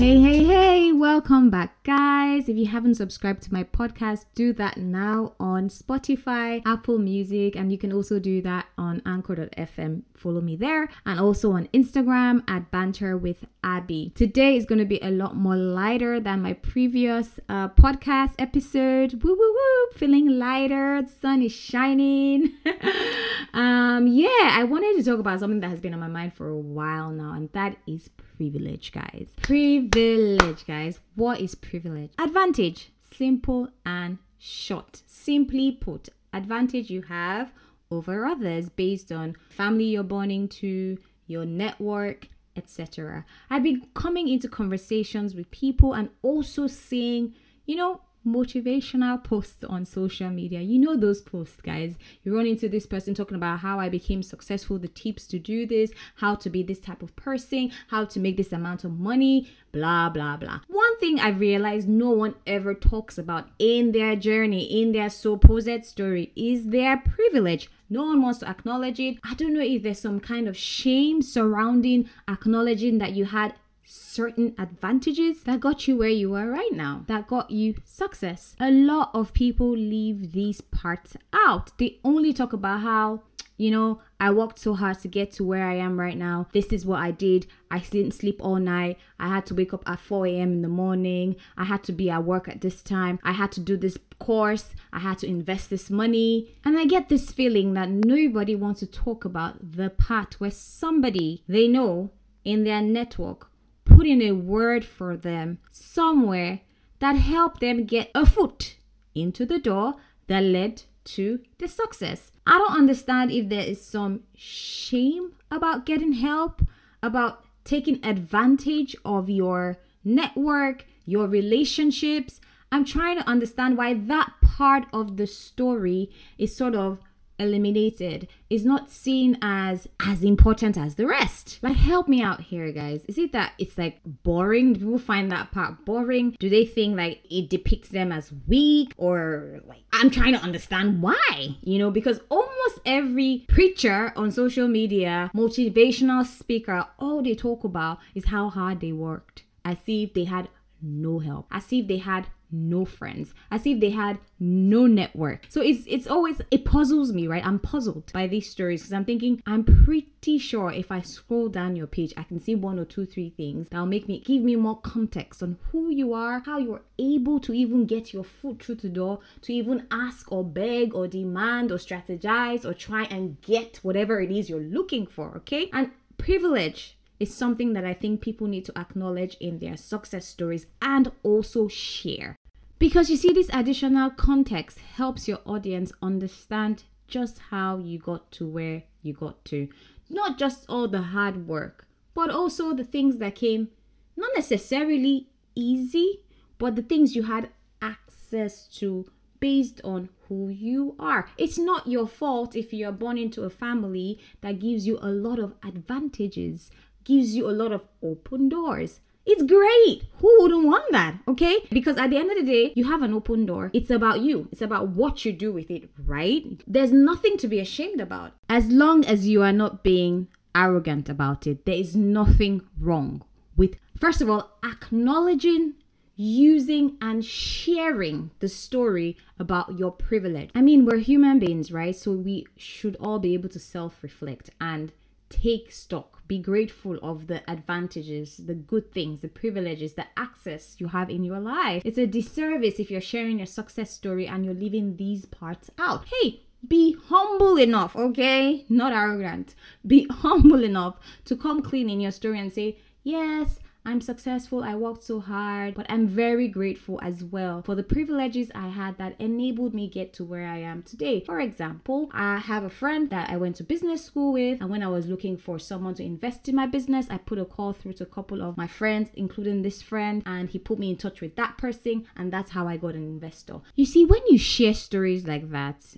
Hey, hey, hey, welcome back, guys. If you haven't subscribed to my podcast, do that now on Spotify, Apple Music, and you can also do that on anchor.fm. Follow me there and also on Instagram at banter with Abby. Today is going to be a lot more lighter than my previous uh, podcast episode. Woo, woo, woo, feeling lighter. The sun is shining. um, yeah, I wanted to talk about something that has been on my mind for a while now, and that is privilege, guys. Privilege, guys. What is privilege? Advantage. Simple and short. Simply put, advantage you have over others based on family you're born into, your network, etc. I've been coming into conversations with people and also seeing, you know, motivational posts on social media. You know those posts, guys. You run into this person talking about how I became successful, the tips to do this, how to be this type of person, how to make this amount of money, blah blah blah. One thing I've realized no one ever talks about in their journey, in their supposed story, is their privilege. No one wants to acknowledge it. I don't know if there's some kind of shame surrounding acknowledging that you had certain advantages that got you where you are right now, that got you success. A lot of people leave these parts out. They only talk about how you know, I worked so hard to get to where I am right now. This is what I did. I didn't sleep all night. I had to wake up at 4 a.m. in the morning. I had to be at work at this time. I had to do this course. I had to invest this money. And I get this feeling that nobody wants to talk about the part where somebody they know in their network put in a word for them somewhere that helped them get a foot into the door that led to the success. I don't understand if there is some shame about getting help, about taking advantage of your network, your relationships. I'm trying to understand why that part of the story is sort of eliminated is not seen as as important as the rest. Like help me out here guys. Is it that it's like boring? Do people find that part boring? Do they think like it depicts them as weak or like I'm trying to understand why, you know, because almost every preacher on social media, motivational speaker, all they talk about is how hard they worked. As if they had no help. As if they had no friends as if they had no network. So it's it's always it puzzles me right? I'm puzzled by these stories because i'm thinking i'm pretty sure if i scroll down your page i can see one or two three things that'll make me give me more context on who you are how you're able to even get your foot through the door to even ask or beg or demand or strategize or try and get whatever it is you're looking for okay? And privilege is something that I think people need to acknowledge in their success stories and also share. Because you see, this additional context helps your audience understand just how you got to where you got to. Not just all the hard work, but also the things that came not necessarily easy, but the things you had access to based on who you are. It's not your fault if you're born into a family that gives you a lot of advantages, gives you a lot of open doors. It's great. Who wouldn't want that? Okay? Because at the end of the day, you have an open door. It's about you, it's about what you do with it, right? There's nothing to be ashamed about. As long as you are not being arrogant about it, there is nothing wrong with, first of all, acknowledging using and sharing the story about your privilege. I mean, we're human beings, right? So we should all be able to self reflect and take stock be grateful of the advantages, the good things, the privileges, the access you have in your life. It's a disservice if you're sharing your success story and you're leaving these parts out. Hey, be humble enough, okay? Not arrogant. Be humble enough to come clean in your story and say, Yes, I'm successful, I worked so hard, but I'm very grateful as well for the privileges I had that enabled me get to where I am today. For example, I have a friend that I went to business school with, and when I was looking for someone to invest in my business, I put a call through to a couple of my friends, including this friend, and he put me in touch with that person, and that's how I got an investor. You see, when you share stories like that,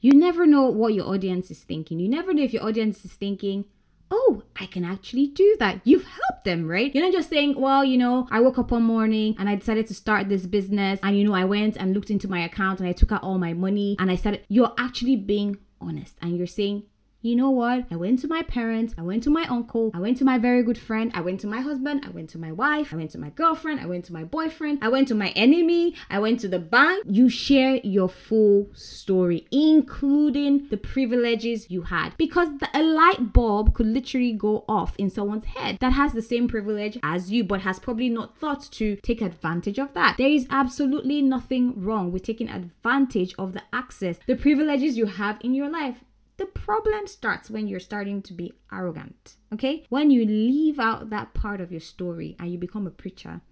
you never know what your audience is thinking. You never know if your audience is thinking, oh, I can actually do that. You've helped them, right? You're not just saying, well, you know, I woke up one morning and I decided to start this business and, you know, I went and looked into my account and I took out all my money and I started. You're actually being honest and you're saying, you know what? I went to my parents, I went to my uncle, I went to my very good friend, I went to my husband, I went to my wife, I went to my girlfriend, I went to my boyfriend, I went to my enemy, I went to the bank. You share your full story, including the privileges you had. Because the, a light bulb could literally go off in someone's head that has the same privilege as you, but has probably not thought to take advantage of that. There is absolutely nothing wrong with taking advantage of the access, the privileges you have in your life. The problem starts when you're starting to be arrogant. Okay? When you leave out that part of your story and you become a preacher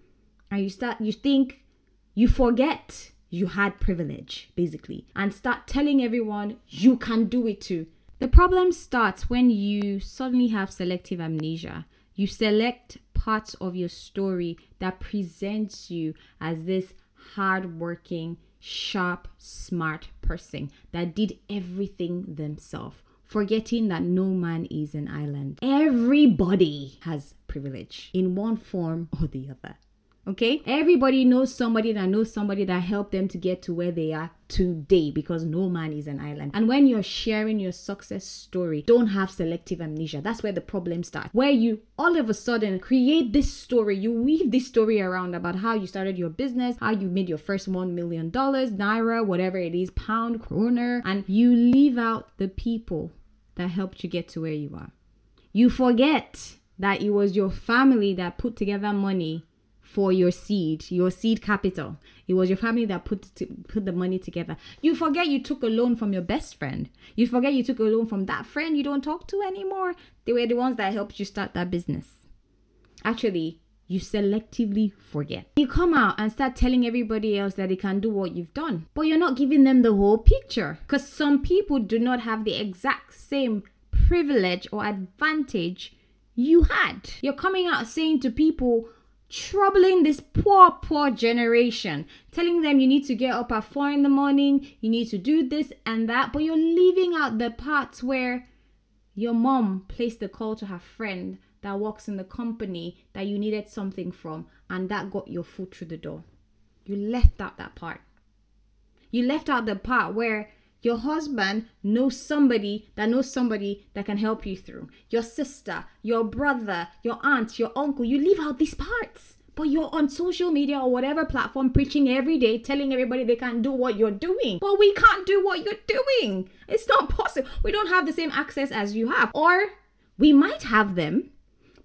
and you start, you think, you forget you had privilege, basically, and start telling everyone you can do it too. The problem starts when you suddenly have selective amnesia. You select parts of your story that presents you as this hardworking, sharp, smart person that did everything themselves, forgetting that no man is an island. Everybody has privilege in one form or the other. Okay? Everybody knows somebody that knows somebody that helped them to get to where they are today because no man is an island. And when you're sharing your success story, don't have selective amnesia. That's where the problem starts. Where you all of a sudden create this story, you weave this story around about how you started your business, how you made your first $1 million, naira, whatever it is, pound, kroner, and you leave out the people that helped you get to where you are. You forget that it was your family that put together money for your seed, your seed capital. It was your family that put to, put the money together. You forget you took a loan from your best friend. You forget you took a loan from that friend you don't talk to anymore. They were the ones that helped you start that business. Actually, you selectively forget. You come out and start telling everybody else that they can do what you've done, but you're not giving them the whole picture because some people do not have the exact same privilege or advantage you had. You're coming out saying to people, troubling this poor, poor generation, telling them you need to get up at four in the morning, you need to do this and that, but you're leaving out the parts where your mom placed the call to her friend that works in the company that you needed something from, and that got your foot through the door. You left out that part. You left out the part where your husband knows somebody that knows somebody that can help you through. Your sister, your brother, your aunt, your uncle. You leave out these parts. But you're on social media or whatever platform preaching every day, telling everybody they can't do what you're doing. But we can't do what you're doing. It's not possible. We don't have the same access as you have. Or we might have them,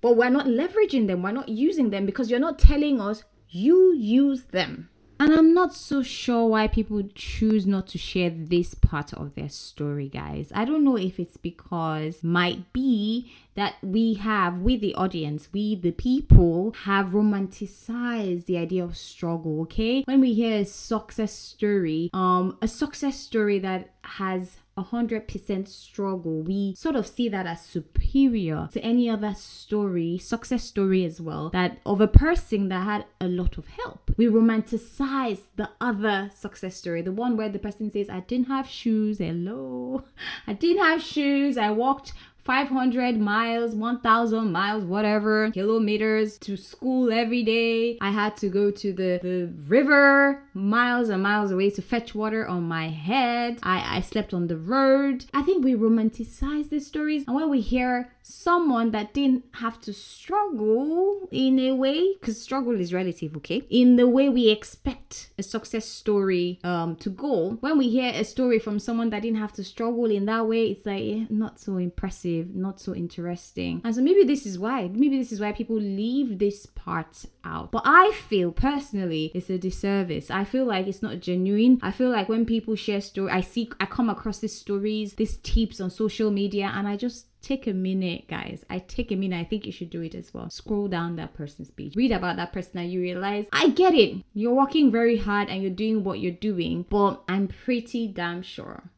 but we're not leveraging them. We're not using them because you're not telling us you use them. And I'm not so sure why people choose not to share this part of their story, guys. I don't know if it's because might be that we have, we the audience, we the people, have romanticized the idea of struggle. Okay, when we hear a success story, um, a success story that has a hundred percent struggle, we sort of see that as superior to any other story, success story as well, that of a person that had a lot of help. We romanticize the other success story, the one where the person says, I didn't have shoes, hello, I didn't have shoes, I walked 500 miles, 1000 miles, whatever, kilometers to school every day. I had to go to the, the river miles and miles away to fetch water on my head. I, I slept on the road. I think we romanticize these stories. And when we hear someone that didn't have to struggle in a way, because struggle is relative, okay? In the way we expect a success story um, to go, when we hear a story from someone that didn't have to struggle in that way, it's like eh, not so impressive, not so interesting. And so maybe this is why, maybe this is why people leave this part out. But I feel personally it's a disservice. I feel like it's not genuine. I feel like when people share story, I see, I come across these stories, these tips on social media, and I just take a minute, guys. I take a minute. I think you should do it as well. Scroll down that person's page, read about that person, and you realize, I get it. You're working very hard and you're doing what you're doing, but I'm pretty damn sure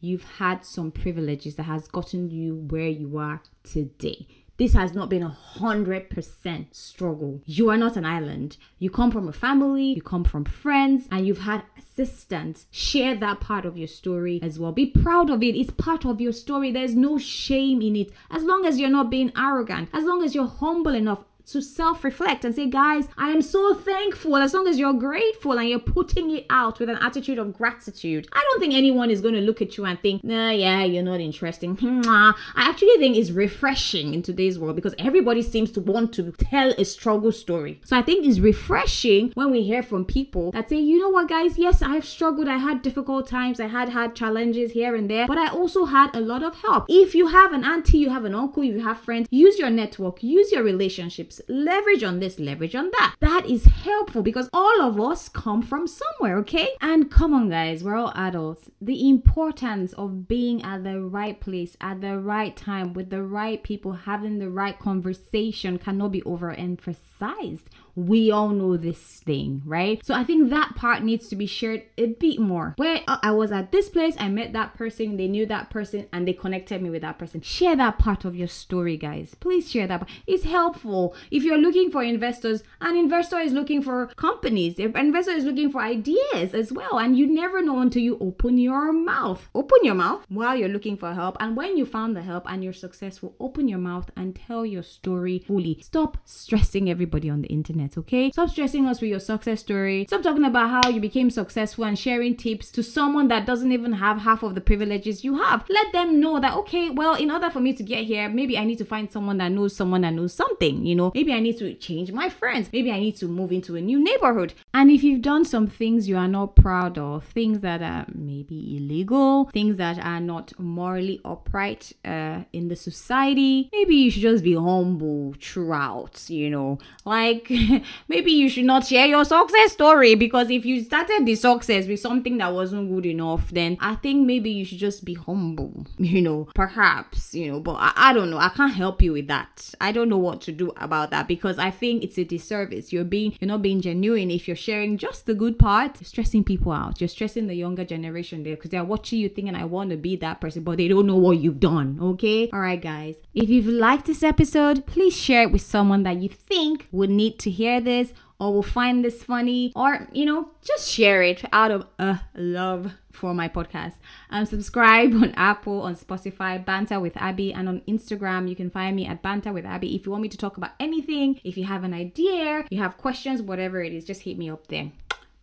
you've had some privileges that has gotten you where you are today. This has not been a hundred percent struggle. You are not an island. You come from a family, you come from friends, and you've had assistance. Share that part of your story as well. Be proud of it. It's part of your story. There's no shame in it. As long as you're not being arrogant, as long as you're humble enough to self reflect and say, guys, I am so thankful. As long as you're grateful and you're putting it out with an attitude of gratitude, I don't think anyone is going to look at you and think, nah, yeah, you're not interesting. I actually think it's refreshing in today's world because everybody seems to want to tell a struggle story. So I think it's refreshing when we hear from people that say, you know what, guys, yes, I've struggled. I had difficult times. I had had challenges here and there, but I also had a lot of help. If you have an auntie, you have an uncle, you have friends, use your network, use your relationships, leverage on this, leverage on that. That is helpful because all of us come from somewhere, okay? And come on, guys, we're all adults. The importance of being at the right place at the right time with the right people, having the right conversation cannot be overemphasized we all know this thing, right? So I think that part needs to be shared a bit more. Where I was at this place, I met that person, they knew that person, and they connected me with that person. Share that part of your story, guys. Please share that. It's helpful. If you're looking for investors, an investor is looking for companies, an investor is looking for ideas as well. And you never know until you open your mouth. Open your mouth while you're looking for help. And when you found the help and you're successful, open your mouth and tell your story fully. Stop stressing everybody on the internet okay? Stop stressing us with your success story. Stop talking about how you became successful and sharing tips to someone that doesn't even have half of the privileges you have. Let them know that, okay, well, in order for me to get here, maybe I need to find someone that knows someone that knows something, you know? Maybe I need to change my friends. Maybe I need to move into a new neighborhood. And if you've done some things you are not proud of, things that are maybe illegal, things that are not morally upright uh, in the society, maybe you should just be humble throughout, you know? Like, maybe you should not share your success story because if you started the success with something that wasn't good enough, then I think maybe you should just be humble, you know, perhaps, you know, but I, I don't know. I can't help you with that. I don't know what to do about that because I think it's a disservice. You're being, you're not being genuine if you're sharing just the good part, you're stressing people out. You're stressing the younger generation there because they're watching you thinking, I want to be that person, but they don't know what you've done. Okay. All right, guys. If you've liked this episode, please share it with someone that you think would need to hear this or will find this funny or you know just share it out of uh, love for my podcast. Um subscribe on apple on spotify banter with abby and on instagram you can find me at banter with abby. If you want me to talk about anything if you have an idea you have questions whatever it is just hit me up there.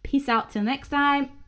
Peace out till next time